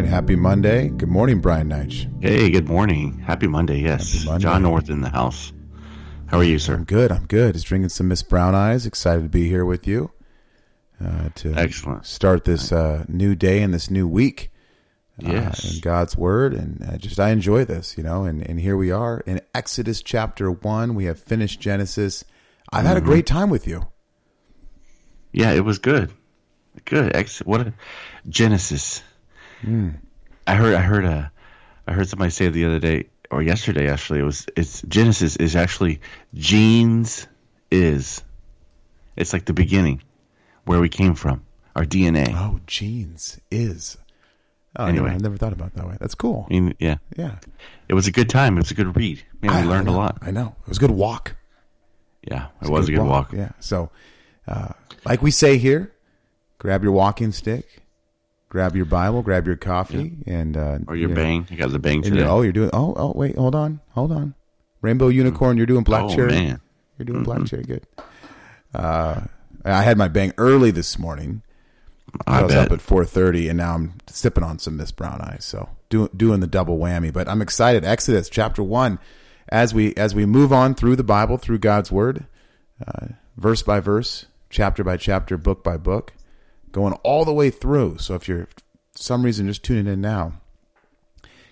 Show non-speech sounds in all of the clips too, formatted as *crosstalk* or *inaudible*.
right. Happy Monday. Good morning, Brian Neitch. Hey, good morning. Happy Monday. Yes. Happy Monday. John North in the house. How are you, sir? I'm good. I'm good. Just drinking some Miss Brown Eyes. Excited to be here with you. Uh, to Excellent. start this uh, new day and this new week. uh, Yes. in God's Word, and I just I enjoy this, you know. And and here we are in Exodus chapter one. We have finished Genesis. I've had a great time with you. Yeah, it was good. Good. Ex- what a Genesis. Hmm. I heard. I heard. Uh, I heard somebody say the other day or yesterday. Actually, it was. It's Genesis is actually genes is. It's like the beginning, where we came from, our DNA. Oh, genes is. Oh, Anyway. anyway, I never thought about it that way. That's cool. I mean, yeah, Yeah, it was a good time. It was a good read. Man, we learned I a know, lot. I know it was a good walk. Yeah, it was a good walk. Yeah. So, uh, like we say here, grab your walking stick, grab your Bible, grab your coffee, and uh, Or your you know, bang. You got the bang today. you're, oh, you're doing. Oh, oh, wait, hold on, hold on. Rainbow unicorn, you're doing black Oh, cherry. man. You're doing black cherry. Good. Uh, I had my bang early this morning. I, I was bet. up at four thirty, and now I'm sipping on some Miss Brown Eyes. So doing doing the double whammy. But I'm excited. Exodus chapter one, as we as we move on through the Bible, through God's Word, uh, verse by verse, chapter by chapter, book by book, going all the way through. So if you're for some reason just tuning in now,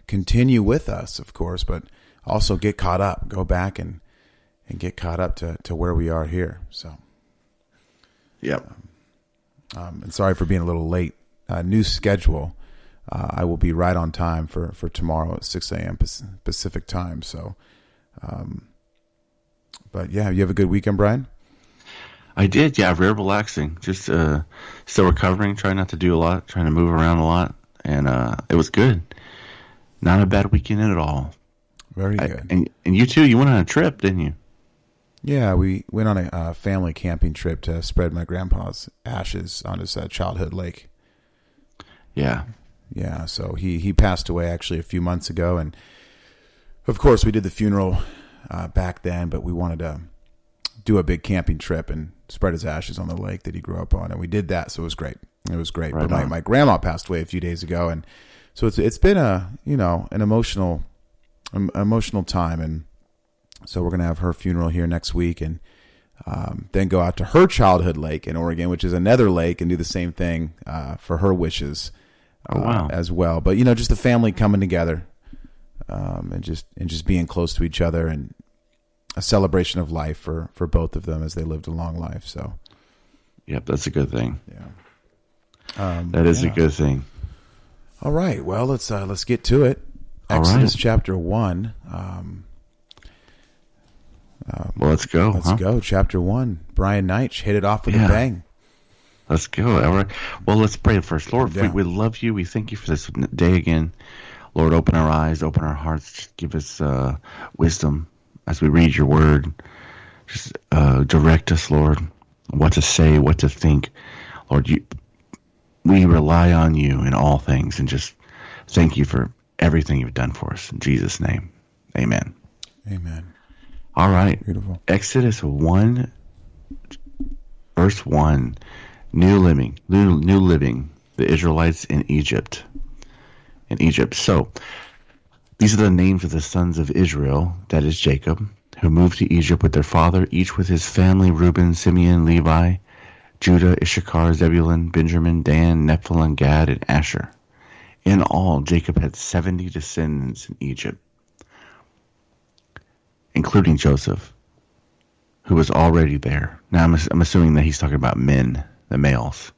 continue with us, of course, but also get caught up. Go back and and get caught up to to where we are here. So. Yep. Um, and sorry for being a little late. Uh, new schedule. Uh, I will be right on time for, for tomorrow at 6 a.m. Pac- Pacific time. So, um, but yeah, you have a good weekend, Brian? I did, yeah, very relaxing. Just uh, still recovering, trying not to do a lot, trying to move around a lot, and uh, it was good. Not a bad weekend at all. Very I- good. and and you too, you went on a trip, didn't you? yeah, we went on a uh, family camping trip to spread my grandpa's ashes on his uh, childhood lake. Yeah, Yeah, so he he passed away actually a few months ago, and of course we did the funeral uh, back then, but we wanted to do a big camping trip and spread his ashes on the lake that he grew up on, and we did that, so it was great. It was great. Right but my, on. my grandma passed away a few days ago, and so it's it's been a you know an emotional um, emotional time, and so we're gonna have her funeral here next week, and um, then go out to her childhood lake in Oregon, which is another lake, and do the same thing uh, for her wishes Oh, wow. as well. But you know, just the family coming together, um, and just and just being close to each other, and a celebration of life for for both of them as they lived a long life. So yep, that's a good thing. yeah. Um, That is yeah. a good thing. All right. Well, let's uh, let's get to it. Exodus right. chapter one. Um, Well, let's go. let's huh? go. Chapter one. Brian Neitch hit it off with a bang. Let's go. All right. Well, let's pray first. Lord, we, Yeah. we love you. We thank you for this day again. Lord, open our eyes, open our hearts. Give us uh, wisdom as we read your word. Just uh, direct us, Lord, what to say, what to think. Lord, you, we rely on you in all things and just thank you for everything you've done for us. In Jesus' name, amen. Amen. All right. Beautiful. Exodus 1, verse 1. New living, new, new living, the Israelites in Egypt. In Egypt. So, these are the names of the sons of Israel, that is Jacob, who moved to Egypt with their father, each with his family Reuben, Simeon, Levi, Judah, Issachar, Zebulun, Benjamin, Dan, Nephilim, Gad, and Asher. In all, Jacob had 70 descendants in Egypt, including Joseph who was already there. Now I'm, I'm assuming that he's talking about men, the males,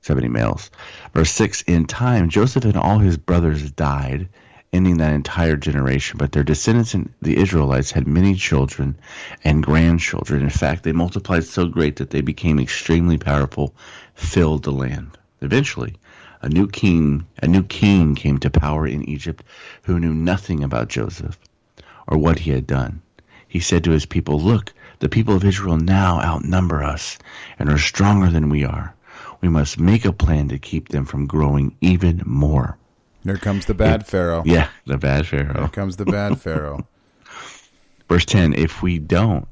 70 males. Verse 6 In time, Joseph and all his brothers died, ending that entire generation, but their descendants the Israelites had many children and grandchildren. In fact, they multiplied so great that they became extremely powerful, filled the land. Eventually, a new king, a new king came to power in Egypt who knew nothing about Joseph or what he had done. He said to his people, Look, the people of Israel now outnumber us and are stronger than we are. We must make a plan to keep them from growing even more. Here comes the bad Pharaoh. Yeah, the bad Pharaoh. Here comes the bad Pharaoh. *laughs* Verse 10 If we don't,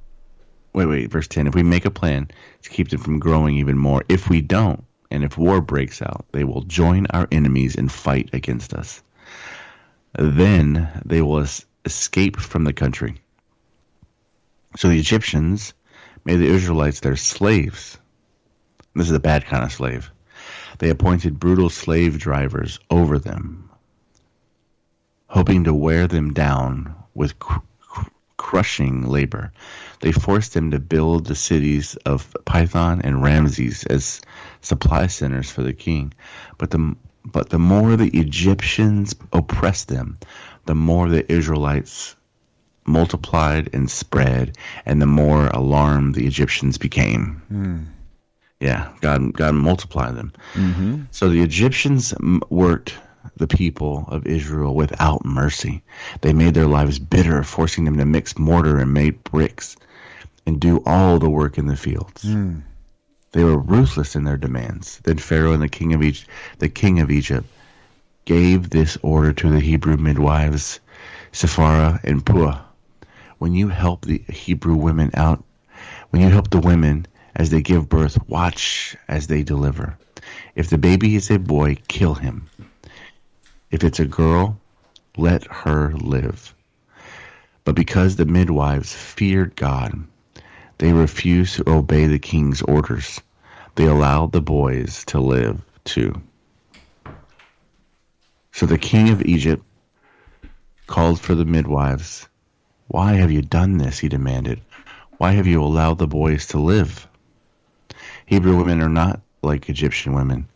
wait, wait, verse 10 If we make a plan to keep them from growing even more, if we don't, and if war breaks out, they will join our enemies and fight against us. Then they will es- escape from the country. So the Egyptians made the Israelites their slaves. This is a bad kind of slave. They appointed brutal slave drivers over them, hoping to wear them down with cr- cr- crushing labor. They forced them to build the cities of Pithom and Ramses as supply centers for the king. But the but the more the Egyptians oppressed them, the more the Israelites multiplied and spread, and the more alarmed the Egyptians became. Hmm. Yeah, God God multiplied them. Mm-hmm. So the Egyptians worked the people of Israel without mercy. They made their lives bitter, forcing them to mix mortar and make bricks and do all the work in the fields. Hmm. They were ruthless in their demands. Then Pharaoh and the king of Egypt, the king of Egypt, gave this order to the Hebrew midwives, Sephara and Puah. When you help the Hebrew women out, when you help the women as they give birth, watch as they deliver. If the baby is a boy, kill him. If it's a girl, let her live. But because the midwives feared God, they refused to obey the king's orders. They allowed the boys to live too. So the king of Egypt called for the midwives. Why have you done this? He demanded. Why have you allowed the boys to live? Hebrew women are not like Egyptian women.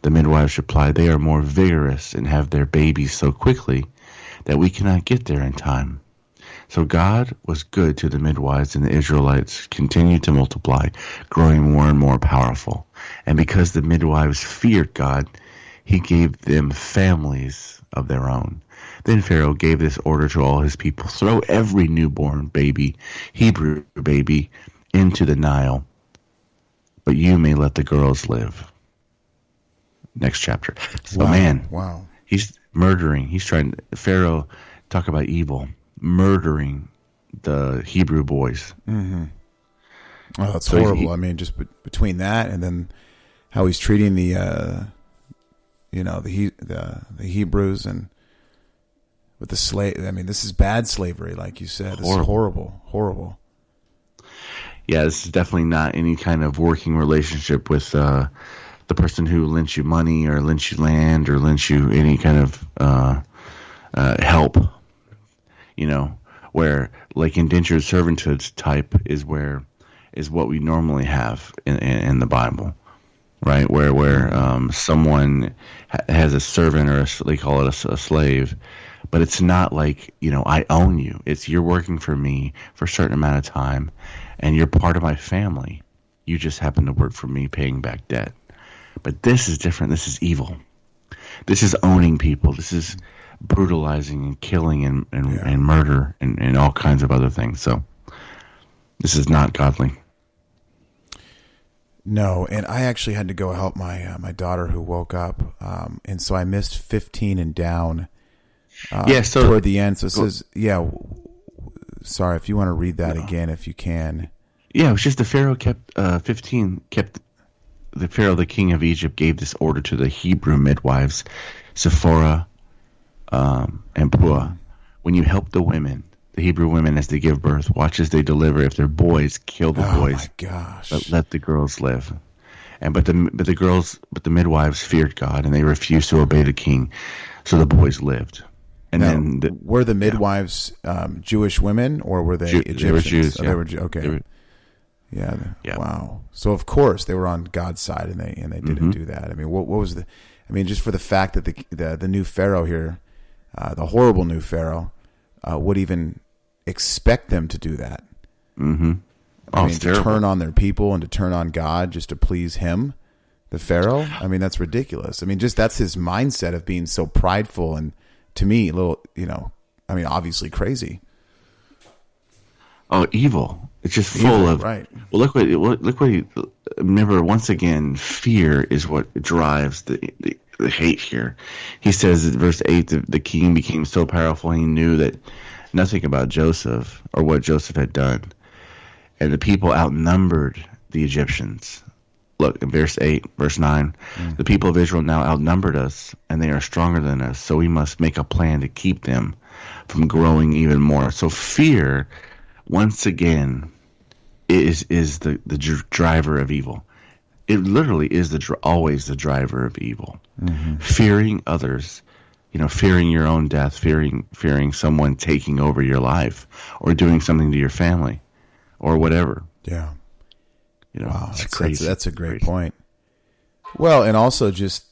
The midwives replied, They are more vigorous and have their babies so quickly that we cannot get there in time. So God was good to the midwives, and the Israelites continued to multiply, growing more and more powerful. And because the midwives feared God, he gave them families of their own. Then Pharaoh gave this order to all his people throw every newborn baby, Hebrew baby, into the Nile, but you may let the girls live. Next chapter. So, Wow. man, Wow. he's murdering. He's trying. Pharaoh talk about evil, murdering the Hebrew boys. Oh, that's So he- horrible. I mean, just be- between that and then how he's treating the, uh, you know, the he the the Hebrews and with the slave. I mean, this is bad slavery, like you said. This is Horrible. horrible, horrible. Yeah, this is definitely not any kind of working relationship with uh, the person who lent you money or lent you land or lent you any kind of uh, uh, help. You know, where like indentured servitude type is where is what we normally have in, in, in the Bible, right? Where where um, someone ha- has a servant or a they call it a slave, but it's not like you know I own you. It's you're working for me for a certain amount of time, and you're part of my family. You just happen to work for me, paying back debt. But this is different. This is evil. This is owning people. This is brutalizing and killing and, and, Yeah. and murder and, and all kinds of other things. So this is not godly. No, and I actually had to go help my uh, my daughter who woke up, um, and so I missed fifteen and down. Uh, Yeah, so- toward the end, so it says, yeah. Sorry, if you want to read that again, if you can. Yeah, it was just the Pharaoh kept uh, fifteen kept the Pharaoh, the king of Egypt, gave this order to the Hebrew midwives, Sephora um, and Puah. When you help the women, the Hebrew women, as they give birth, watch as they deliver. If they're boys, kill the boys. Oh boys. my gosh! but let the girls live. And but the but the girls but the midwives feared God and they refused to obey the king, so the boys lived. And Now, then the, were the midwives um, Jewish women or were they Jew- Egyptians? they were Jews, Oh, yeah. They were okay. They were- yeah, Yeah. Wow. So of course they were on God's side, and they and they didn't Mm-hmm. do that. I mean, what what was the? I mean, just for the fact that the the, the new pharaoh here, uh, the horrible new pharaoh, uh, would even expect them to do that. mm-hmm. I oh, mean, to terrible. turn on their people and to turn on God just to please him, the Pharaoh. I mean, that's ridiculous. I mean, just that's his mindset of being so prideful and to me, a little, you know, I mean, obviously crazy. Oh, evil! It's just full Evil, of right. Well, look what look what he. Remember, once again, fear is what drives the, the, the hate here. He says in verse eight, the, the king became so powerful he knew that nothing about Joseph or what Joseph had done, and the people outnumbered the Egyptians. Look in verse 8 verse 9 mm. the people of israel now outnumbered us and they are stronger than us so we must make a plan to keep them from growing even more. So fear once again is is the the dr- driver of evil. It literally is the dr- always the driver of evil. Mm-hmm. Fearing others you know fearing your own death fearing fearing someone taking over your life or doing something to your family or whatever. Yeah. You know Wow, that's, crazy That's, that's a great Crazy. point. Well, and also just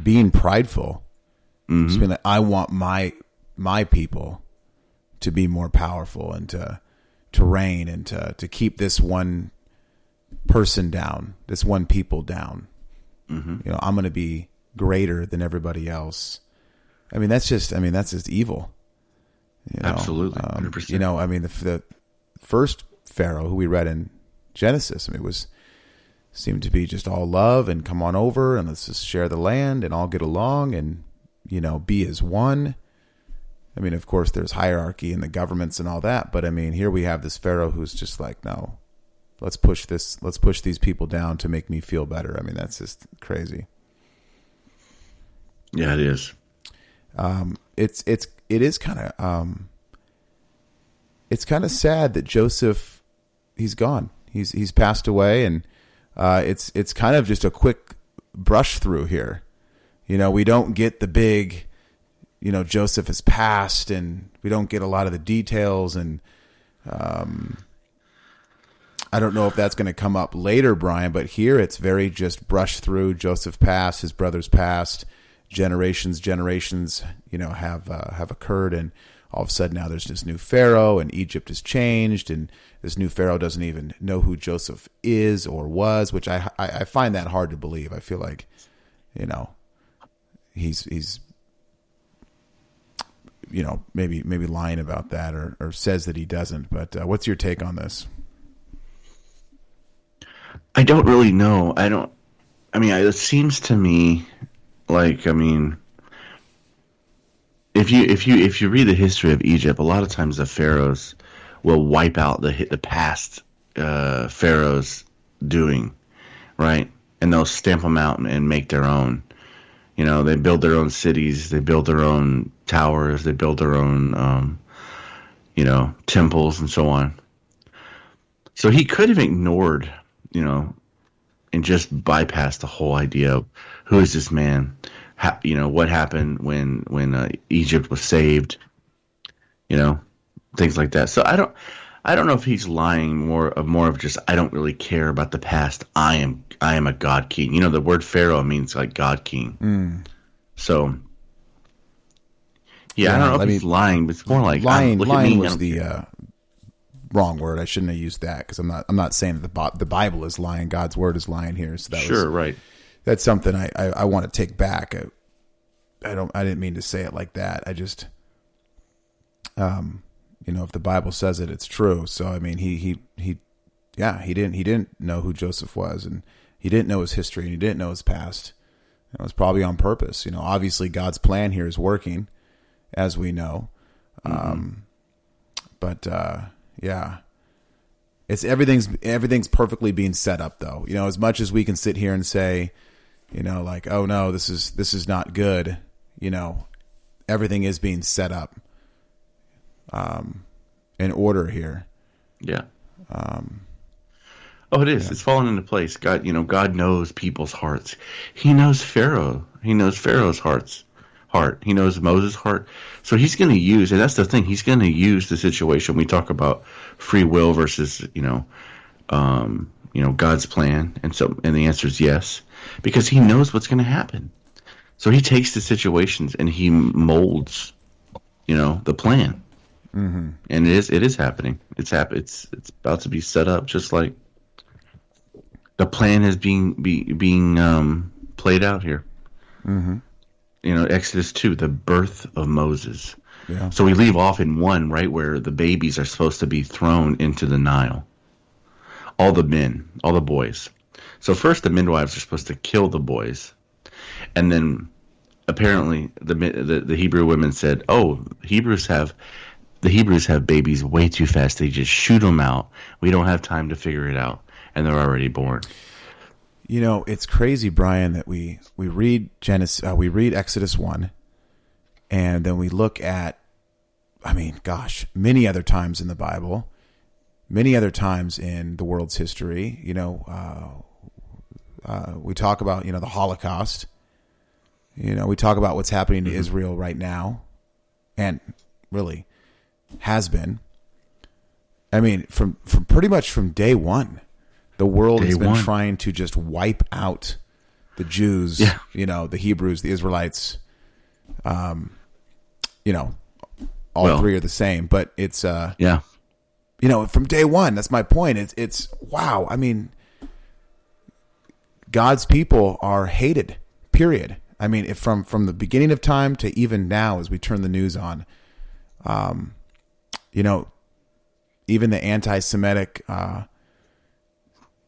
being prideful. Mm-hmm. Just being like, I want my my people to be more powerful and to to reign and to to keep this one person down, this one people down. Mm-hmm. You know, I'm going to be greater than everybody else. I mean, that's just. I mean, that's just evil. You know? Absolutely, Um, 100%. you know, I mean, the, the first Pharaoh who we read in Genesis, I mean, it was seemed to be just all love and come on over and let's just share the land and all get along and you know be as one. I mean, of course, there's hierarchy in the governments and all that, but I mean, here we have this Pharaoh who's just like, no, let's push this, let's push these people down to make me feel better. I mean, that's just crazy. yeah it is it's it's it is kind of um it's kind of sad that Joseph he's gone. He's he's passed away and uh it's it's kind of just a quick brush through here. You know, we don't get the big you know Joseph has passed and we don't get a lot of the details and um I don't know if that's going to come up later, Brian, but here it's very just brush through. Joseph passed, his brothers passed, generations, generations, you know, have uh, have occurred, and all of a sudden now there's this new pharaoh, and Egypt has changed, and this new pharaoh doesn't even know who Joseph is or was, which I I, I find that hard to believe. I feel like, you know, he's he's you know maybe maybe lying about that or, or says that he doesn't. But uh, what's your take on this? I don't really know. I don't. I mean, it seems to me like I mean, if you if you if you read the history of Egypt, a lot of times the pharaohs will wipe out the the past uh, pharaohs doing, right? And they'll stamp them out and, and make their own. You know, they build their own cities, they build their own towers, they build their own, um, you know, temples and so on. So he could have ignored, you know, and just bypassed the whole idea of who is this man? Ha- you know, what happened when when uh, Egypt was saved? You know, things like that. So I don't, I don't know if he's lying more of more of just I don't really care about the past. I am I am a god king. You know, the word pharaoh means like god king. So. Yeah, I don't know if he's lying, but it's more like lying look at lying me, was the uh, wrong word. I shouldn't have used that because I'm not I'm not saying that the the Bible is lying. God's word is lying here. So that sure was, right. that's something I, I, I want to take back. I, I don't I didn't mean to say it like that. I just um you know if the Bible says it, it's true. So I mean he he he yeah he didn't he didn't know who Joseph was and he didn't know his history and he didn't know his past. It was probably on purpose. You know, obviously God's plan here is working, as we know. Um, but uh, yeah, it's everything's everything's perfectly being set up though. You know, as much as we can sit here and say, you know, like, oh no, this is this is not good. You know, everything is being set up, um, in order here. Yeah. oh, it is. It's fallen into place. God, you know, God knows people's hearts. He knows Pharaoh. He knows Pharaoh's hearts. Heart. He knows Moses' heart. So he's going to use, and that's the thing. He's going to use the situation. We talk about free will versus, you know, um, you know, God's plan, and so, and the answer is yes, because he knows what's going to happen. So he takes the situations and he molds, you know, the plan. Mm-hmm. And it is, it is happening. It's hap- It's, it's about to be set up, just like the plan is being be, being um, played out here. Mm-hmm. You know, Exodus two, the birth of Moses. Yeah. So we leave off in one, right where the babies are supposed to be thrown into the Nile. All the men, all the boys. So first, the midwives are supposed to kill the boys, and then apparently the the, the Hebrew women said, "Oh, Hebrews have." The Hebrews have babies way too fast. They just shoot them out. We don't have time to figure it out, and they're already born. You know, it's crazy, Brian, that we we read Genesis, uh, we read Exodus one, and then we look at, I mean, gosh, many other times in the Bible, many other times in the world's history. You know, uh, uh, we talk about you know the Holocaust. You know, we talk about what's happening to Israel right now, and really has been. I mean, from from pretty much from day one, the world Day has been one. trying to just wipe out the Jews. Yeah. You know, the Hebrews, the Israelites. Um, you know, all Well- three are the same, but it's uh, Yeah. you know, from day one. That's my point. It's it's wow. I mean, God's people are hated. Period. I mean, if from from the beginning of time to even now, as we turn the news on, um, you know, even the anti-Semitic uh,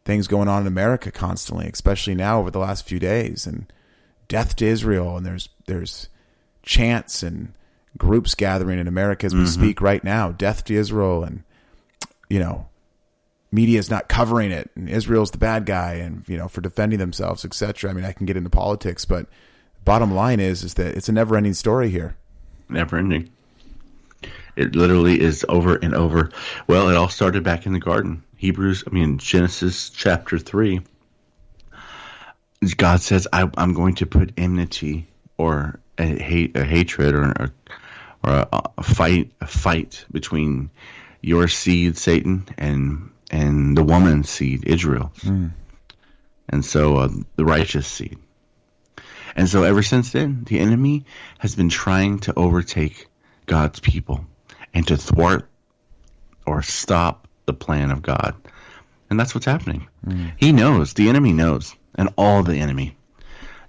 things going on in America constantly, especially now over the last few days, and death to Israel, and there's there's chants and groups gathering in America as we speak right now, death to Israel, and you know, media is not covering it, and Israel's the bad guy, and you know, for defending themselves, etc. I mean, I can get into politics, but bottom line is is that it's a never-ending story here. Never ending. It literally is over and over. Well, it all started back in the garden. Hebrews, I mean, Genesis chapter 3. God says, I, I'm going to put enmity or a, hate, a hatred or, a, or a, a fight a fight between your seed, Satan, and and the woman's seed, Israel. And so uh, the righteous seed. And so ever since then, the enemy has been trying to overtake God's people and to thwart or stop the plan of God. And that's what's happening. Mm. He knows, the enemy knows, and all the enemy,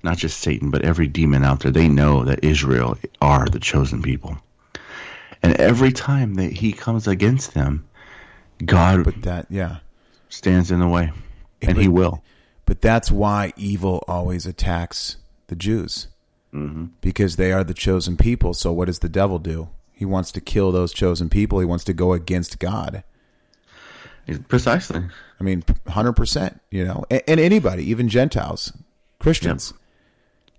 not just Satan, but every demon out there, they know that Israel are the chosen people. And every time that he comes against them, God But that, yeah, stands in the way. And but- he will. But that's why evil always attacks the Jews mm-hmm. because they are the chosen people. So what does the devil do? He wants to kill those chosen people. He wants to go against God. Precisely. I mean, hundred percent. You know, and, and anybody, even Gentiles, Christians.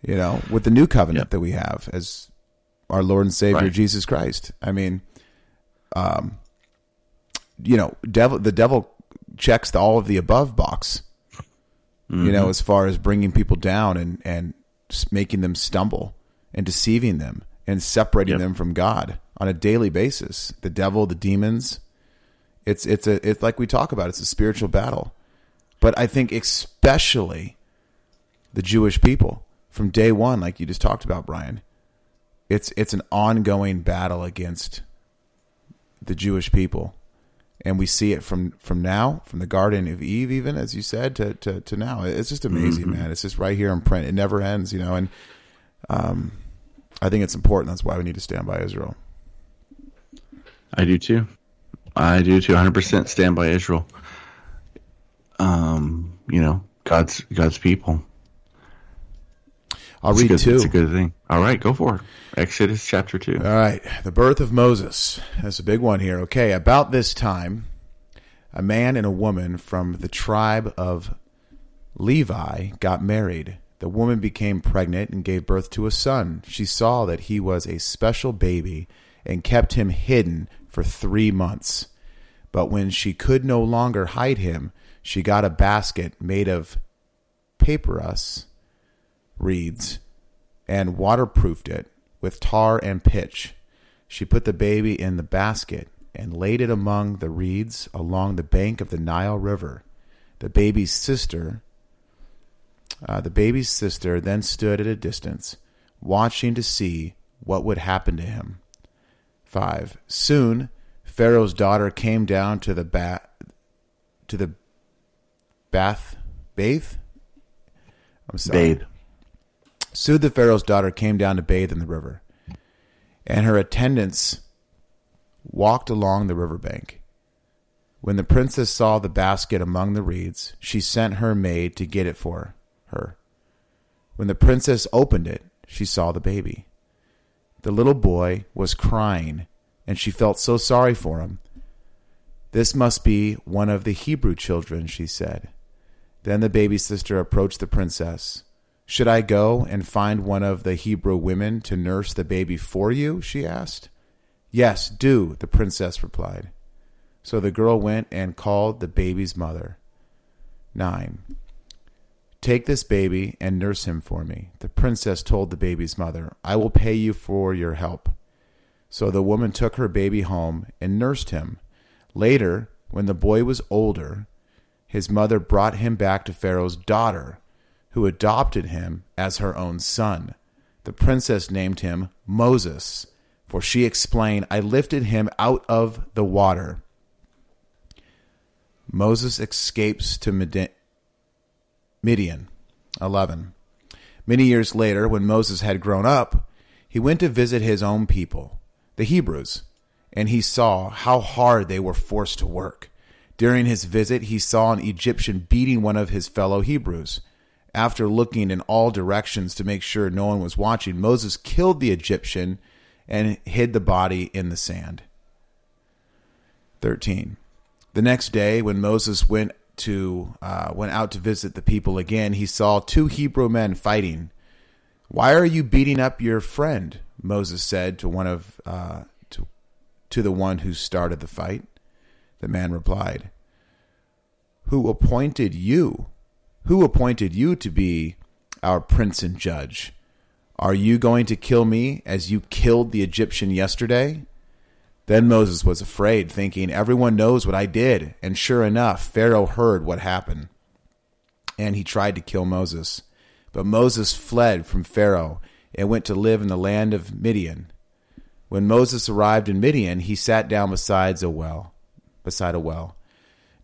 You know, with the new covenant Yep. that we have as our Lord and Savior Right. Jesus Christ. I mean, um, you know, devil. The devil checks the all of the above box. You know, as far as bringing people down and and making them stumble and deceiving them and separating Yep. them from God on a daily basis. The devil, the demons. It's it's a it's like we talk about. It's a spiritual battle, but I think especially the Jewish people from day one, like you just talked about, Brian. It's it's an ongoing battle against the Jewish people, and we see it from from now, from the Garden of Eve, even as you said, to to, to now. It's just amazing, man. It's just right here in print. It never ends, you know. And um, I think it's important. That's why we need to stand by Israel. I do too. I do too. 100% stand by Israel. Um, you know, God's God's people. I'll It's read good, two. It's a good thing. All right, go for it. Exodus chapter 2. All right, the birth of Moses. That's a big one here. Okay, about this time, a man and a woman from the tribe of Levi got married. The woman became pregnant and gave birth to a son. She saw that he was a special baby and kept him hidden for three months. But when she could no longer hide him, she got a basket made of papyrus reeds and waterproofed it with tar and pitch. She put the baby in the basket and laid it among the reeds along the bank of the Nile River. The baby's sister, uh, the baby's sister, then stood at a distance, watching to see what would happen to him. Five. Soon, Pharaoh's daughter came down to the ba- to the bath bathe. I'm sorry. Bathe. Soon the Pharaoh's daughter came down to bathe in the river, and her attendants walked along the riverbank. When the princess saw the basket among the reeds, she sent her maid to get it for her. When the princess opened it, she saw the baby. The little boy was crying, and she felt so sorry for him. This must be one of the Hebrew children, she said. Then the baby sister approached the princess. Should I go and find one of the Hebrew women to nurse the baby for you? she asked. Yes, do, the princess replied. So the girl went and called the baby's mother. 9. Take this baby and nurse him for me. The princess told the baby's mother, I will pay you for your help. So the woman took her baby home and nursed him. Later, when the boy was older, his mother brought him back to Pharaoh's daughter, who adopted him as her own son. The princess named him Moses, for she explained, I lifted him out of the water. Moses escapes to Midian. 11. Many years later, when Moses had grown up, he went to visit his own people, the Hebrews, and he saw how hard they were forced to work. During his visit, he saw an Egyptian beating one of his fellow Hebrews. After looking in all directions to make sure no one was watching, Moses killed the Egyptian and hid the body in the sand. 13. The next day, when Moses went to uh, went out to visit the people again, he saw two Hebrew men fighting. Why are you beating up your friend? Moses said to one of uh, to to the one who started the fight. The man replied, Who appointed you? Who appointed you to be our prince and judge? Are you going to kill me as you killed the Egyptian yesterday? Then Moses was afraid, thinking, Everyone knows what I did. And sure enough, Pharaoh heard what happened. And he tried to kill Moses. But Moses fled from Pharaoh and went to live in the land of Midian. When Moses arrived in Midian, he sat down beside a well beside a well.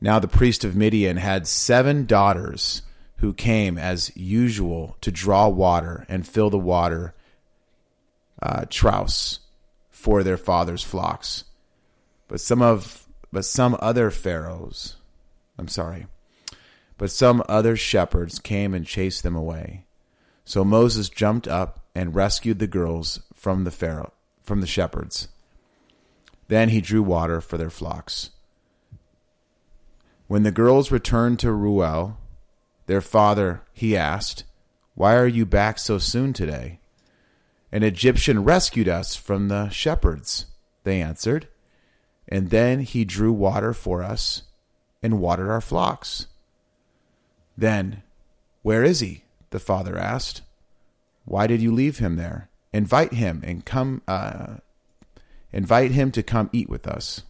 Now the priest of Midian had seven daughters who came as usual to draw water and fill the water uh, troughs for their father's flocks. But some of but some other pharaohs, I'm sorry, but some other shepherds came and chased them away. So Moses jumped up and rescued the girls from the pharaoh from the shepherds. Then he drew water for their flocks. When the girls returned to Reuel, their father, he asked, Why are you back so soon today? An Egyptian rescued us from the shepherds, they answered. And then he drew water for us and watered our flocks. Then, where is he? the father asked. Why did you leave him there? Invite him and come, uh, invite him to come eat with us.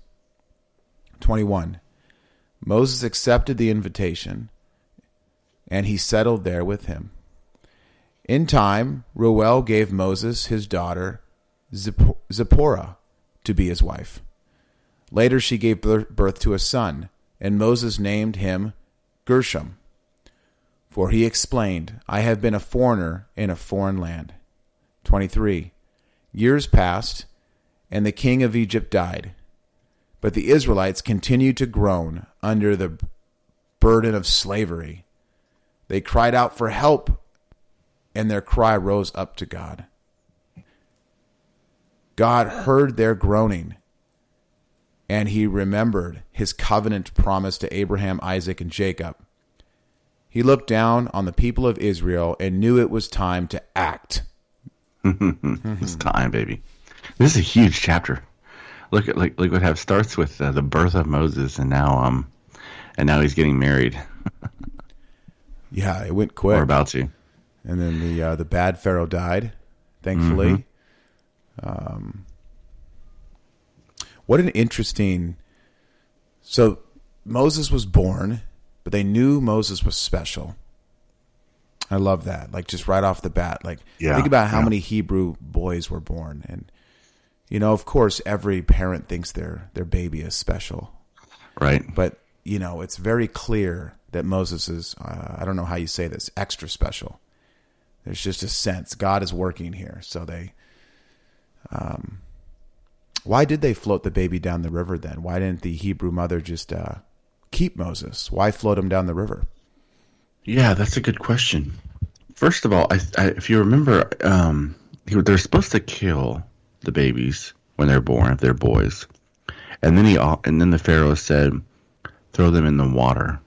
21. Moses accepted the invitation, and he settled there with him. In time, Reuel gave Moses his daughter Zipporah to be his wife. Later, she gave birth to a son, and Moses named him Gershom. For he explained, I have been a foreigner in a foreign land. 23. Years passed, and the king of Egypt died. But the Israelites continued to groan under the burden of slavery. They cried out for help, and their cry rose up to God. God heard their groaning, and he remembered his covenant promise to Abraham, Isaac, and Jacob. He looked down on the people of Israel and knew it was time to act. *laughs* it's time, baby. This is a huge chapter look at like look what have starts with uh, the birth of Moses, and now um, and now he's getting married. *laughs* yeah, it went quick. We're about to. And then the uh, the bad pharaoh died, thankfully. Mm-hmm. Um, what an interesting. So Moses was born, but they knew Moses was special. I love that. Like just right off the bat, like yeah, think about how yeah. many Hebrew boys were born, and you know, of course, every parent thinks their their baby is special, right? But you know, it's very clear that Moses is. Uh, I don't know how you say this. Extra special. There's just a sense God is working here. So they. Um, why did they float the baby down the river then? Why didn't the Hebrew mother just uh, keep Moses? Why float him down the river? Yeah, that's a good question. First of all, I, I, if you remember, um, they're supposed to kill the babies when they're born, if they're boys. And then he and then the Pharaoh said, "Throw them in the water."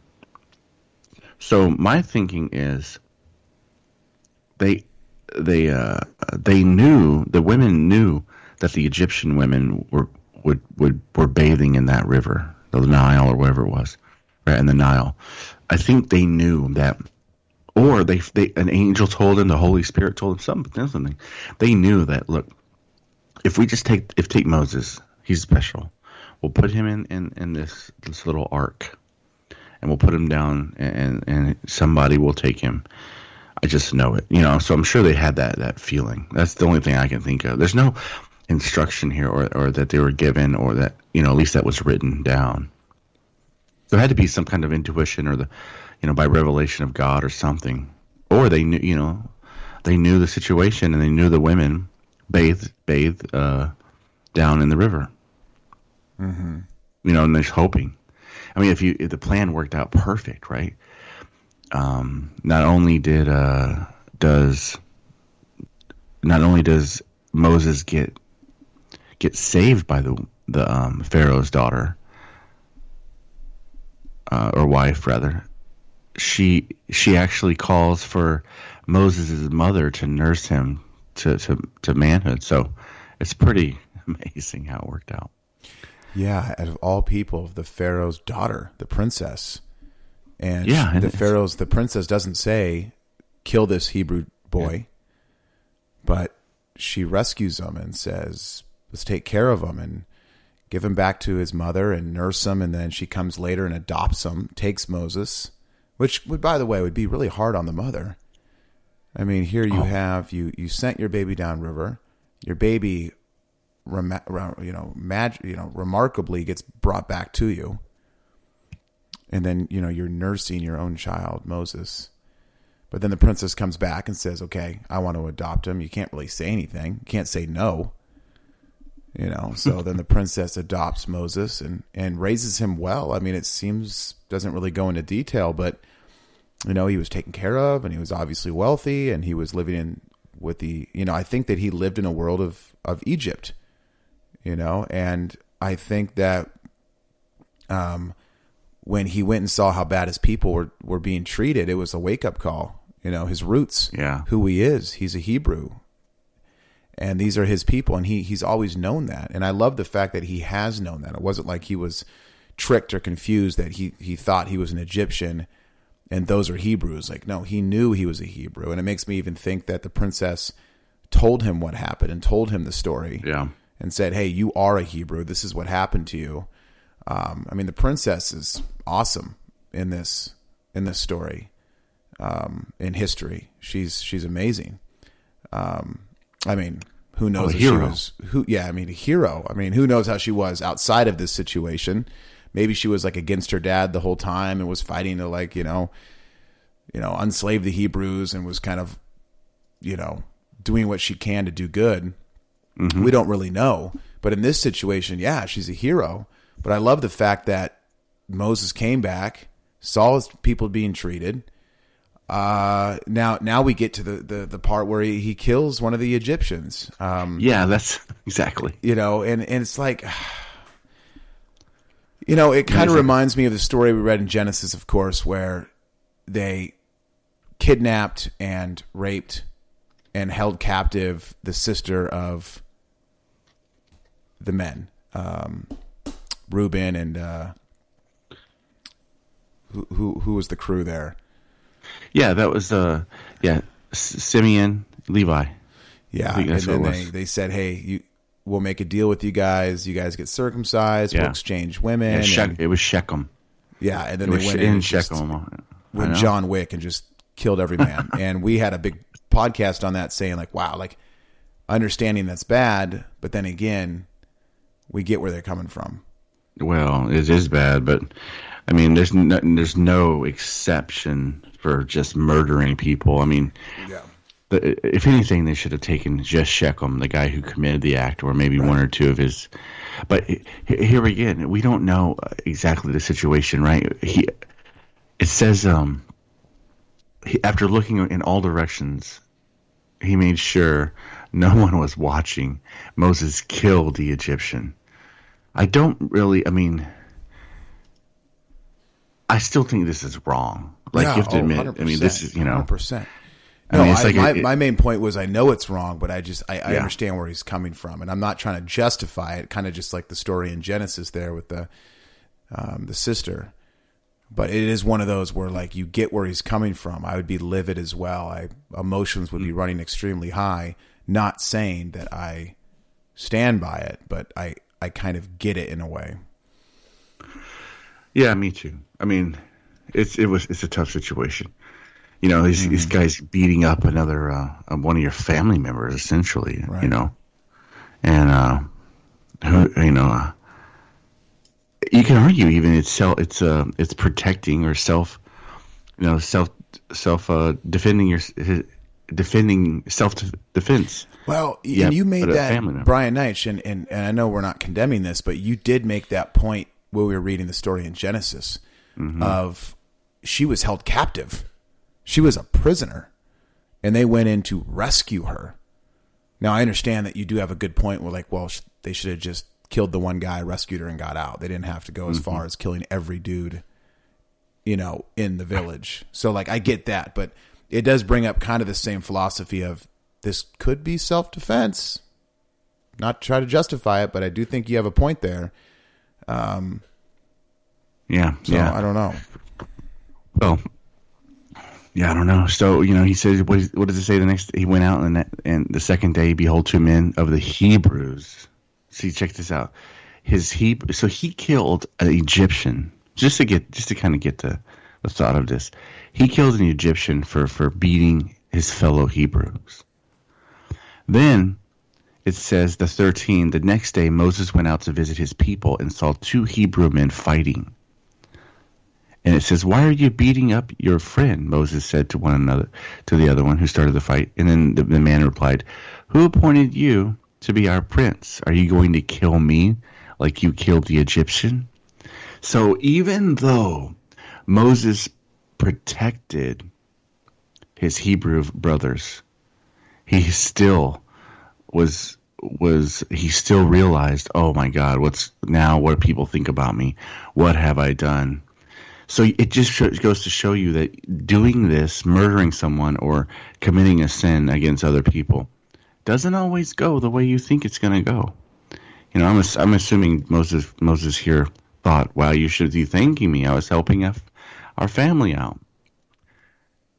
So my thinking is they they uh, they knew the women knew that the Egyptian women were would would were bathing in that river, the Nile or whatever it was, right in the Nile. I think they knew that, or they they an angel told them, the Holy Spirit told them something but then something. They knew that. Look, if we just take if take Moses, he's special. We'll put him in in, in this this little ark, and we'll put him down, and and somebody will take him. I just know it, you know. So I'm sure they had that that feeling. That's the only thing I can think of. There's no instruction here, or or that they were given, or that you know at least that was written down. There had to be some kind of intuition, or the, you know, by revelation of God or something, or they knew, you know, they knew the situation and they knew the women bathed bathed uh, down in the river. Mm-hmm. You know, and they're hoping. I mean, if you if the plan worked out perfect, right? Um, not only did uh, does not only does Moses get get saved by the the um, Pharaoh's daughter uh, or wife rather, she she actually calls for Moses' mother to nurse him to, to, to manhood. So it's pretty *laughs* amazing how it worked out. Yeah, out of all people, the Pharaoh's daughter, the princess, and Yeah, the Pharaoh's the princess doesn't say kill this Hebrew boy, but she rescues him and says let's take care of him and give him back to his mother and nurse him, and then she comes later and adopts him, takes Moses, which would by the way would be really hard on the mother. I mean, here you Oh. have you you sent your baby down river, your baby you know, mag- you know, remarkably gets brought back to you. And then, you know, you're nursing your own child, Moses. But then the princess comes back and says, "Okay, I want to adopt him." You can't really say anything. You can't say no. You know, so then the princess adopts Moses and and raises him well. I mean, it seems doesn't really go into detail, but you know, he was taken care of and he was obviously wealthy and he was living in with the, you know, I think that he lived in a world of of Egypt you know and i think that um when he went and saw how bad his people were were being treated it was a wake up call you know his roots Yeah. who he is he's a hebrew and these are his people and he he's always known that and i love the fact that he has known that it wasn't like he was tricked or confused that he he thought he was an egyptian and those are hebrews like no he knew he was a hebrew and it makes me even think that the princess told him what happened and told him the story Yeah. and said, "Hey, you are a Hebrew. This is what happened to you." Um, I mean, the princess is awesome in this in this story, um, in history. She's she's amazing. Um, I mean, who knows? Oh, if she was who? Yeah, I mean, a hero. I mean, who knows how she was outside of this situation? Maybe she was like against her dad the whole time and was fighting to like you know, you know, unslave the Hebrews and was kind of, you know, doing what she can to do good. We don't really know. But in this situation, yeah, she's a hero. But I love the fact that Moses came back, saw his people being treated. Uh, now, now we get to the, the, the part where he, he kills one of the Egyptians. Um, Yeah, that's *laughs* exactly. you know, and, and it's like, *sighs* you know, it kind of reminds me of the story we read in Genesis, of course, where they kidnapped and raped and held captive the sister of the men, um, Reuben and uh, who, who who was the crew there? Yeah, that was uh yeah, Simeon, Levi. Yeah, and then they, they said, "Hey, you, we'll make a deal with you guys. You guys get circumcised. We'll exchange women." Yeah, and- it was Shechem. yeah, and then It they went She- in Shechem. With. John Wick and just killed every man. *laughs* and we had a big podcast on that, saying like, "Wow, like understanding that's bad, but then again, we get where they're coming from." Well, it is bad, but I mean, there's no, there's no exception for just murdering people. I mean, Yeah, the, if anything, they should have taken just Shechem, the guy who committed the act, or maybe one or two of his. But here again, we don't know exactly the situation, right? He, it says, um, he, after looking in all directions, he made sure no *laughs* one was watching. Moses killed the Egyptian. I don't really. I mean, I still think this is wrong. Like Yeah, you have to oh, admit. I mean, this is you know. 100%. I No, mean, it's I- like my, it- my main point was I know it's wrong, but I just I, I Yeah. understand where he's coming from, and I'm not trying to justify it. Kind of just like the story in Genesis there with the um, the sister, but it is one of those where like you get where he's coming from. I would be livid as well. I emotions would be running extremely high. Not saying that I stand by it, but I I kind of get it in a way. Yeah, me too. I mean, it's it was it's a tough situation. You know, these these Mm-hmm. guys beating up another uh, uh, one of your family members, essentially. Right. You know, and uh, who you know, uh, you can argue even it's self it's uh it's protecting or self, you know, self self uh, defending your defending self defense. Well, Yeah, and you made that. Brian Neitch, and, and and I know we're not condemning this, but you did make that point when we were reading the story in Genesis Mm-hmm. of she was held captive, she was a prisoner, and they went in to rescue her. Now I understand that you do have a good point. Where like, well, sh- they should have just killed the one guy, rescued her, and got out. They didn't have to go as Mm-hmm. far as killing every dude you know, in the village. So like I get that, but it does bring up kind of the same philosophy of this could be self defense. Not to try to justify it, but I do think you have a point there. Um, yeah, So yeah. I don't know. Well, yeah, I don't know. So you know, he says, what, is, what does it say? The next, he went out and that, and the second day, behold, two men of the Hebrews. See, check this out. His he, so he killed an Egyptian just to get, just to kind of get the, the thought of this. He killed an Egyptian for for beating his fellow Hebrews. Then it says the 13 the next day moses went out to visit his people and saw two hebrew men fighting and it says, "Why are you beating up your friend?" Moses said to one another, to the other one who started the fight. And then the, the man replied, "Who appointed you to be our prince? Are you going to kill me like you killed the Egyptian?" So even though Moses protected his Hebrew brothers, he still was was he still realized, "Oh my God, what's now? What do people think about me? What have I done?" So it just goes to show you that doing this, murdering someone or committing a sin against other people, doesn't always go the way you think it's going to go. You know, I'm I'm assuming Moses Moses here thought, "Wow, you should be thanking me. I was helping our, our family out."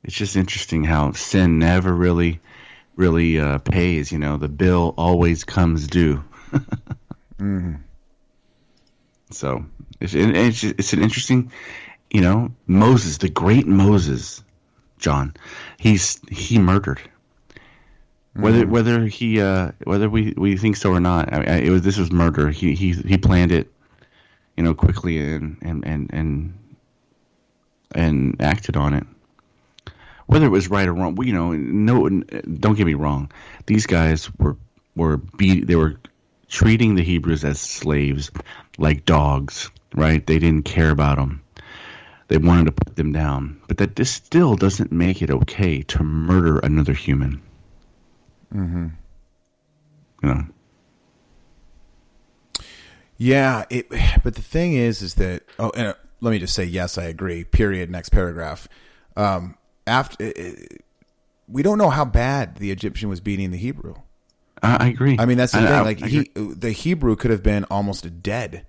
It's just interesting how sin never really really uh, pays. You know, the bill always comes due. *laughs* So it's it's, it's an interesting, you know, Moses, the great Moses, John, he's he murdered. Whether whether he uh, whether we, we think so or not, I, I, it was this was murder. He he he planned it, you know, quickly and and and and and acted on it. Whether it was right or wrong, you know, no, don't get me wrong. These guys were were beat. They were treating the Hebrews as slaves, like dogs. Right? They didn't care about them. They wanted to put them down. But that this still doesn't make it okay to murder another human. Mm-hmm. You know. Yeah, it. But the thing is, is that oh, and uh, let me just say yes, I agree. Period. Next paragraph. Um, after uh, we don't know how bad the Egyptian was beating the Hebrew. I, I agree. I mean, that's the I- thing. I- like I he, the Hebrew could have been almost dead,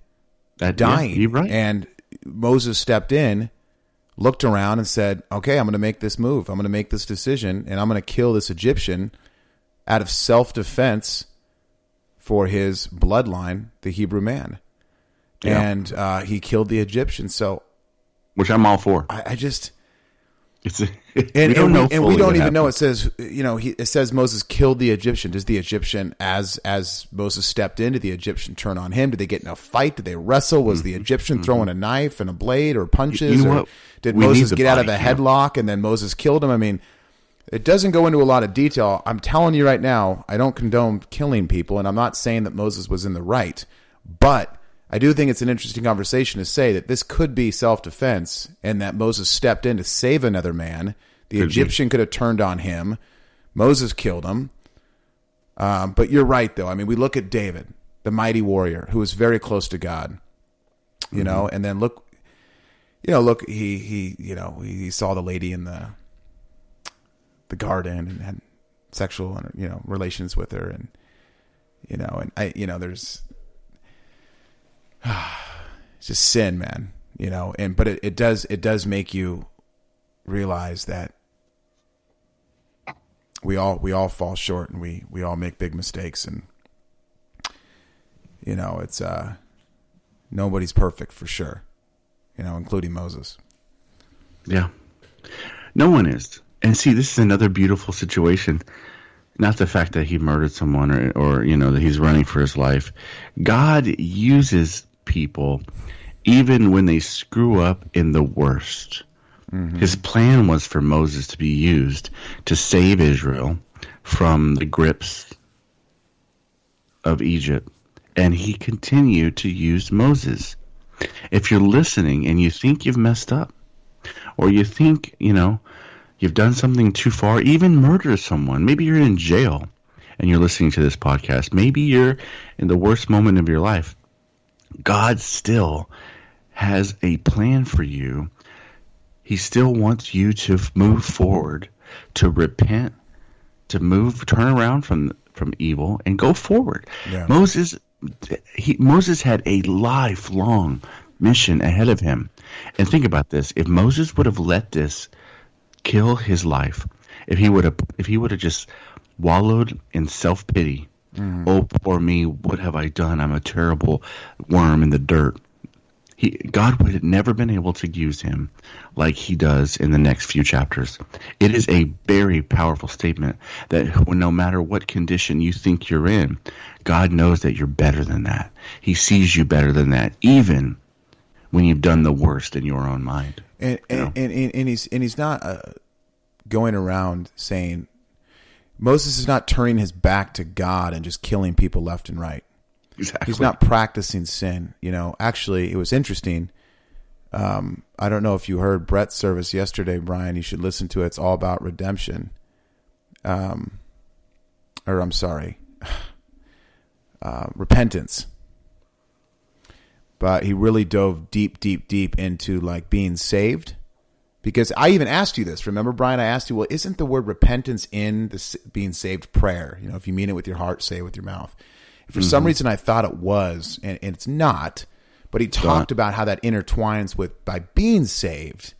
That- yeah, dying. you're right. And Moses stepped in, looked around, and said, "Okay, I'm going to make this move. I'm going to make this decision, and I'm going to kill this Egyptian out of self defense for his bloodline, the Hebrew man." Yeah. And uh, he killed the Egyptian. So Which I'm all for. I, I just It's a, *laughs* and we don't and we, and we don't even know. It says you know he, it says Moses killed the Egyptian. Does the Egyptian as as Moses stepped in? Did the Egyptian turn on him? Did they get in a fight? Did they wrestle? Was the Egyptian throwing a knife and a blade or punches? Mm-hmm. You know or did We Moses get out of a headlock and then Moses killed him? I mean, it doesn't go into a lot of detail. I'm telling you right now, I don't condone killing people, and I'm not saying that Moses was in the right, but I do think it's an interesting conversation to say that this could be self defense and that Moses stepped in to save another man. The Could be. Egyptian could have turned on him. Moses killed him. Um, but you're right, though. I mean, we look at David, the mighty warrior, who was very close to God, you know, Mm-hmm. and then look, you know, look, he he you know he saw the lady in the the garden and had sexual you know relations with her and you know and I you know there's it's just sin, man. You know, and but it, it does it does make you realize that we all we all fall short and we we all make big mistakes and you know it's uh nobody's perfect for sure you know including moses Yeah. No one is. And see, this is another beautiful situation. Not the fact that he murdered someone or, or you know, that he's running for his life. God uses people even when they screw up in the worst. Mm-hmm. His plan was for Moses to be used to save Israel from the grips of Egypt. And he continued to use Moses. If you're listening and you think you've messed up, or you think, you know, you've done something too far, even murder someone, maybe you're in jail and you're listening to this podcast, maybe you're in the worst moment of your life, God still has a plan for you. He still wants you to move forward, to repent, to move, turn around from from evil, and go forward. Yeah. Moses, he, Moses had a lifelong mission ahead of him, and think about this: if Moses would have let this kill his life, if he would have, if he would have just wallowed in self pity, oh poor me, what have I done? I'm a terrible worm in the dirt he God would have never been able to use him like he does in the next few chapters. It is a very powerful statement that when no matter what condition you think you're in, God knows that you're better than that. He sees you better than that, even when you've done the worst in your own mind. and and, and, and, and he's and he's not uh, going around saying Moses is not turning his back to God and just killing people left and right. Exactly. He's not practicing sin. You know, actually, it was interesting. Um, I don't know if you heard Brett's service yesterday, Brian. You should listen to it. It's all about redemption. Um, or I'm sorry, *sighs* uh, repentance. But he really dove deep, deep, deep into like being saved. Because I even asked you this. Remember, Brian? I asked you, well, isn't the word repentance in the being saved prayer? You know, if you mean it with your heart, say it with your mouth. For some mm-hmm. reason, I thought it was, and, and it's not. But he talked about how that intertwines with by being saved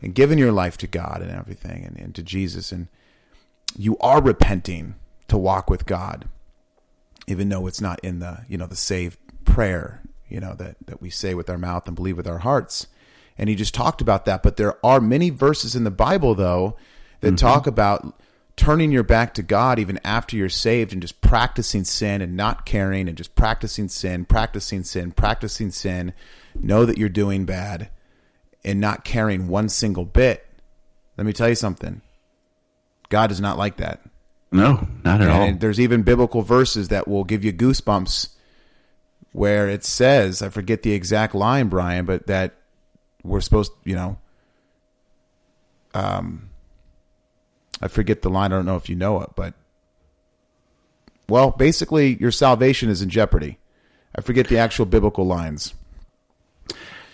and giving your life to God and everything, and, and to Jesus, and you are repenting to walk with God, even though it's not in the you know the saved prayer, you know that that we say with our mouth and believe with our hearts. And he just talked about that. But there are many verses in the Bible though that mm-hmm. talk about turning your back to God even after you're saved and just practicing sin and not caring and just practicing sin, practicing sin, practicing sin, know that you're doing bad and not caring one single bit. Let me tell you something. God does not like that. no, not at all. There's even biblical verses that will give you goosebumps where it says, I forget the exact line, Brian, but that we're supposed, you know, um, I forget the line. I don't know if you know it, but well, basically, your salvation is in jeopardy. I forget the actual biblical lines.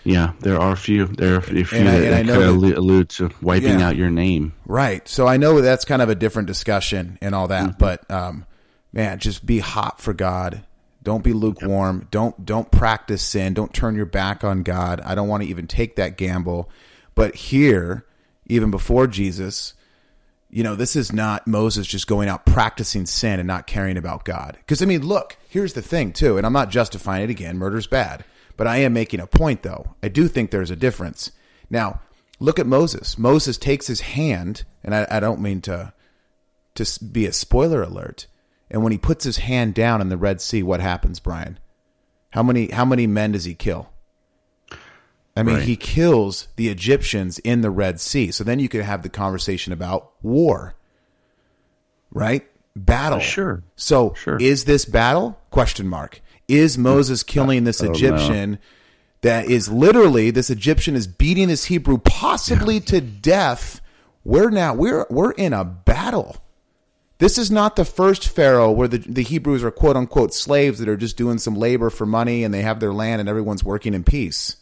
Yeah, there are a few. There are a few And that, I that know could allude, allude to wiping Yeah. out your name. Right. So I know that's kind of a different discussion and all that, but um, man, just be hot for God. Don't be lukewarm. Don't don't practice sin. Don't turn your back on God. I don't want to even take that gamble. But here, even before Jesus, you know, this is not Moses just going out practicing sin and not caring about God. Because I mean, look, here's the thing too, and I'm not justifying it again. Murder's bad, but I am making a point though. I do think there's a difference. Now, look at Moses. Moses takes his hand, and I, I don't mean to to be a spoiler alert. And when he puts his hand down in the Red Sea, what happens, Brian? How many how many men does he kill? I mean, Right. he kills the Egyptians in the Red Sea. So then you could have the conversation about war, right? Battle. Sure. So Sure. is this battle? Question mark. Is Moses *laughs* killing this know. Egyptian that is literally this Egyptian is beating this Hebrew possibly to death? We're now we're we're in a battle. This is not the first Pharaoh where the, the Hebrews are quote unquote slaves that are just doing some labor for money and they have their land and everyone's working in peace.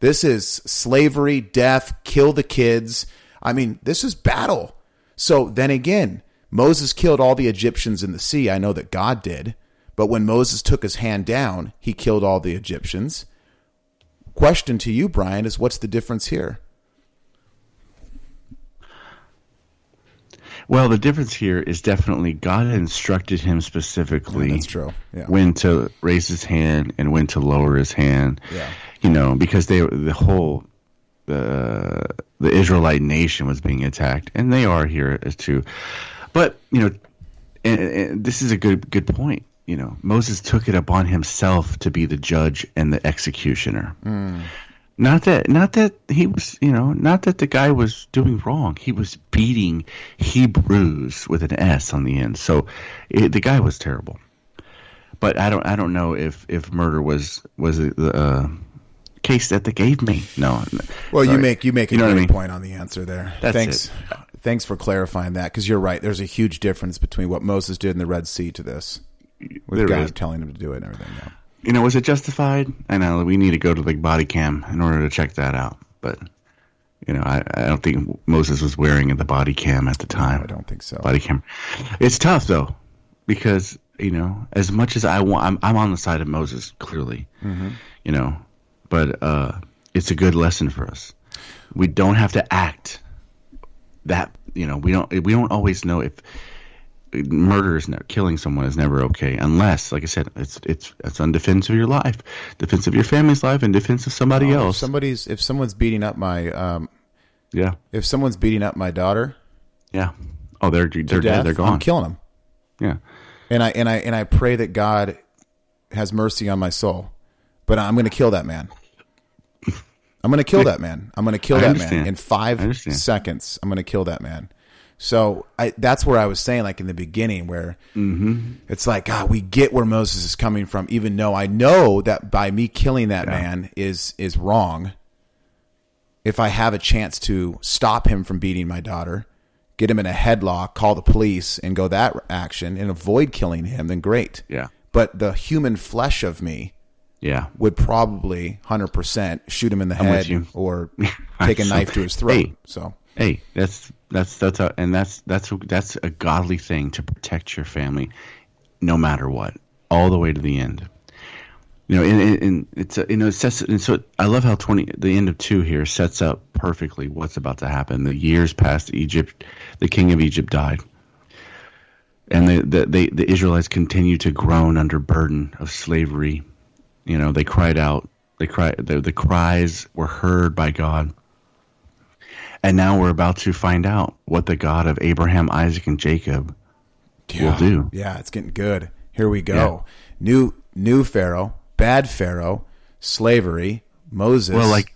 This is slavery, death, kill the kids. I mean, this is battle. So then again, Moses killed all the Egyptians in the sea. I know that God did. But when Moses took his hand down, he killed all the Egyptians. Question to you, Brian, is what's the difference here? Well, the difference here is definitely God instructed him specifically. Yeah, that's true. Yeah. When to raise his hand and when to lower his hand. Yeah. You know, because they the whole the the Israelite nation was being attacked, and they are here as too. But you know, and, and this is a good good point. You know, Moses took it upon himself to be the judge and the executioner. Mm. Not that, not that he was, you know, not that the guy was doing wrong. He was beating Hebrews with an S on the end. So it, the guy was terrible. But I don't, I don't know if if murder was was the uh, case that they gave me. No. Well, Sorry. you make you make a you know I mean? point on the answer there. That's Thanks. It. Thanks for clarifying that because you're right. There's a huge difference between what Moses did in the Red Sea to this, with There God is. telling him to do it and everything. Yeah. You know, was it justified? I know we need to go to the body cam in order to check that out. But you know, I, I don't think Moses was wearing the body cam at the time. I don't think so. body cam. It's tough though, because you know, as much as I want, I'm, I'm on the side of Moses clearly. You know, but uh, it's a good lesson for us. We don't have to act that. You know, we don't. We don't always know if murder is not killing someone is never okay unless, like I said, it's it's it's on defense of your life, defense of your family's life, and defense of somebody Oh, If else. somebody's if someone's beating up my um, yeah, if someone's beating up my daughter, yeah. Oh, they're they're to dead. They're gone I'm killing them. yeah. And I and I and I pray that God has mercy on my soul. But I'm going to kill that man. I'm going to kill that man. I'm going to kill I that man in five seconds. I'm going to kill that man. So I, that's where I was saying, like in the beginning, where Mm-hmm. it's like, God, we get where Moses is coming from, even though I know that by me killing that Yeah. man is is wrong. If I have a chance to stop him from beating my daughter, get him in a headlock, call the police, and go that action, and avoid killing him, then great. Yeah. But the human flesh of me Yeah. would probably hundred percent shoot him in the I'm head or *laughs* take a knife to his throat. Hey. So Hey, that's that's that's a, and that's that's that's a godly thing to protect your family, no matter what, all the way to the end. You know, and, and, it's you know it sets and so I love how twenty the end of two here sets up perfectly what's about to happen. The years past Egypt, the king of Egypt died, and the the they, the Israelites continue to groan under burden of slavery. You know, they cried out. They cried. The, the cries were heard by God. And now we're about to find out what the God of Abraham, Isaac, and Jacob will do. Yeah, it's getting good. Here we go. New new Pharaoh, bad Pharaoh, slavery, Moses. Well, like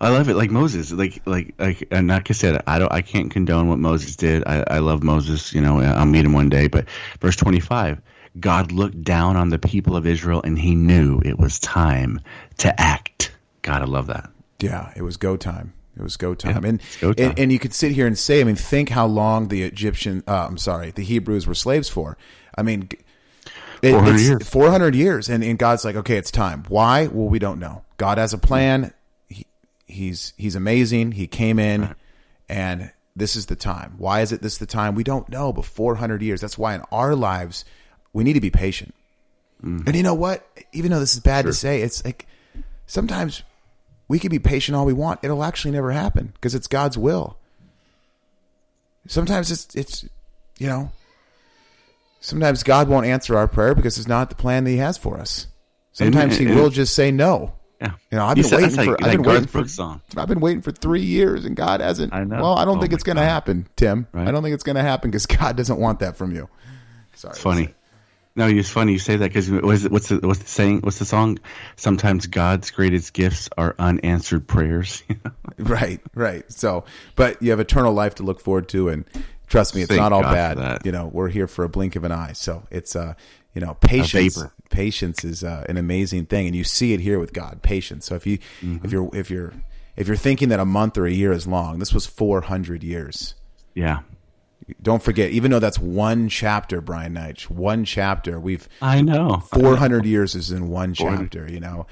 I love it, like Moses, like like like, and like I said, I don't, I can't condone what Moses did. I, I love Moses. You know, I'll meet him one day. But verse twenty-five, God looked down on the people of Israel, and He knew it was time to act. God, I love that. yeah, it was go time. It was go time. Yeah, and, go time. and and you could sit here and say, I mean, think how long the Egyptian, uh, I'm sorry, the Hebrews were slaves for. I mean, it, 400 it's years. 400 years, and, and God's like, okay, it's time. Why? Well, we don't know. God has a plan. He, he's he's amazing. He came in, and this is the time. Why is it this the time? We don't know. But 400 years. That's why in our lives we need to be patient. And you know what? Even though this is bad to say, it's like sometimes we can be patient all we want. It'll actually never happen because it's God's will. Sometimes it's it's you know sometimes God won't answer our prayer because it's not the plan that He has for us. Sometimes He will just say no. Yeah, You know, I've been said- waiting for like I've been waiting for song. I've been waiting for three years and God hasn't. I know. Well, I don't Oh think it's going to happen, Tim. Right. I don't think it's going to happen because God doesn't want that from you. Sorry, funny. No, it's funny you say that because what's the, what's the what's the saying? What's the song? Sometimes God's greatest gifts are unanswered prayers. *laughs* Right, right. So, but you have eternal life to look forward to, and trust me, it's Thank not all God bad. You know, we're here for a blink of an eye. So it's uh, you know, patience. Patience is uh, an amazing thing, and you see it here with God. Patience. So if you Mm-hmm. if you're if you're if you're thinking that a month or a year is long, this was four hundred years. yeah, Don't forget, even though that's one chapter, Brian Neitch, one chapter. We've I know. 400 years is in one chapter, you know.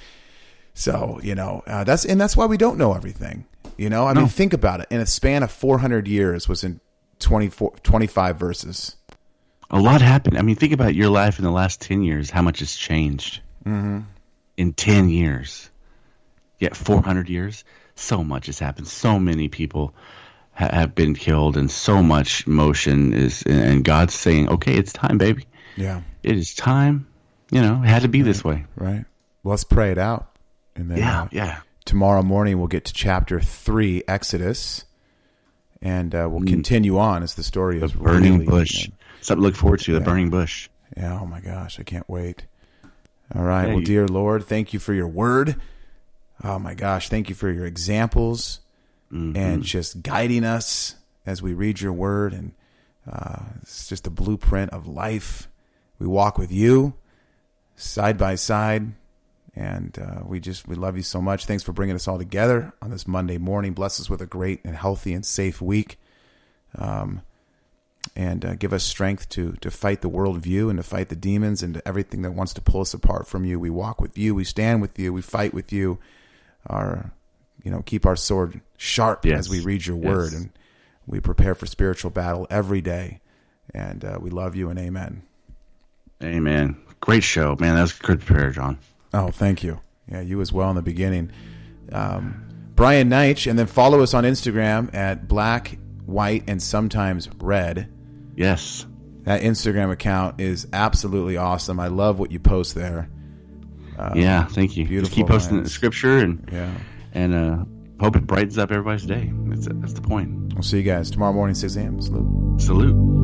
So you know uh, that's and that's why we don't know everything. You know, I No. mean, think about it. In a span of 400 years, was in 24, 25 verses. A lot happened. I mean, think about your life in the last 10 years, how much has changed Mm-hmm. in 10 years. Yet 400 years, so much has happened. So many people ha- have been killed, and so much motion is. And God's saying, okay, it's time, baby. Yeah, It is time. You know, it had to be this way. right. Well, let's pray it out, and then Yeah, uh, yeah. tomorrow morning we'll get to chapter three, Exodus, and uh, Mm. we'll continue on as the story The is burning really- bush. Something to look forward to. The Yeah. burning bush. Yeah. Oh my gosh, I can't wait. All right. Yeah, well, dear Lord, thank you for your word. Oh my gosh, thank you for your examples Mhm. and just guiding us as we read your word. And uh, it's just a blueprint of life. We walk with you side by side. And uh, we just we love you so much. Thanks for bringing us all together on this Monday morning. Bless us with a great and healthy and safe week. Um, and uh, give us strength to to fight the worldview and to fight the demons and to everything that wants to pull us apart from you. We walk with you, we stand with you, we fight with you. Our, you know, keep our sword sharp Yes. as we read your Yes. word, and we prepare for spiritual battle every day. And uh, we love you and amen. Amen. Great show, man. That was a good prayer, John. Oh, thank you. Yeah, you as well in the beginning. Um, Brian Neitch, and then follow us on Instagram at black, white, and sometimes red. Yes. That Instagram account is absolutely awesome. I love what you post there. yeah. Thank you. Just beautiful keep posting the scripture and Yeah. And uh, hope it brightens up everybody's day. That's that's the point. We'll see you guys tomorrow morning, 6 a.m. Salute. Salute.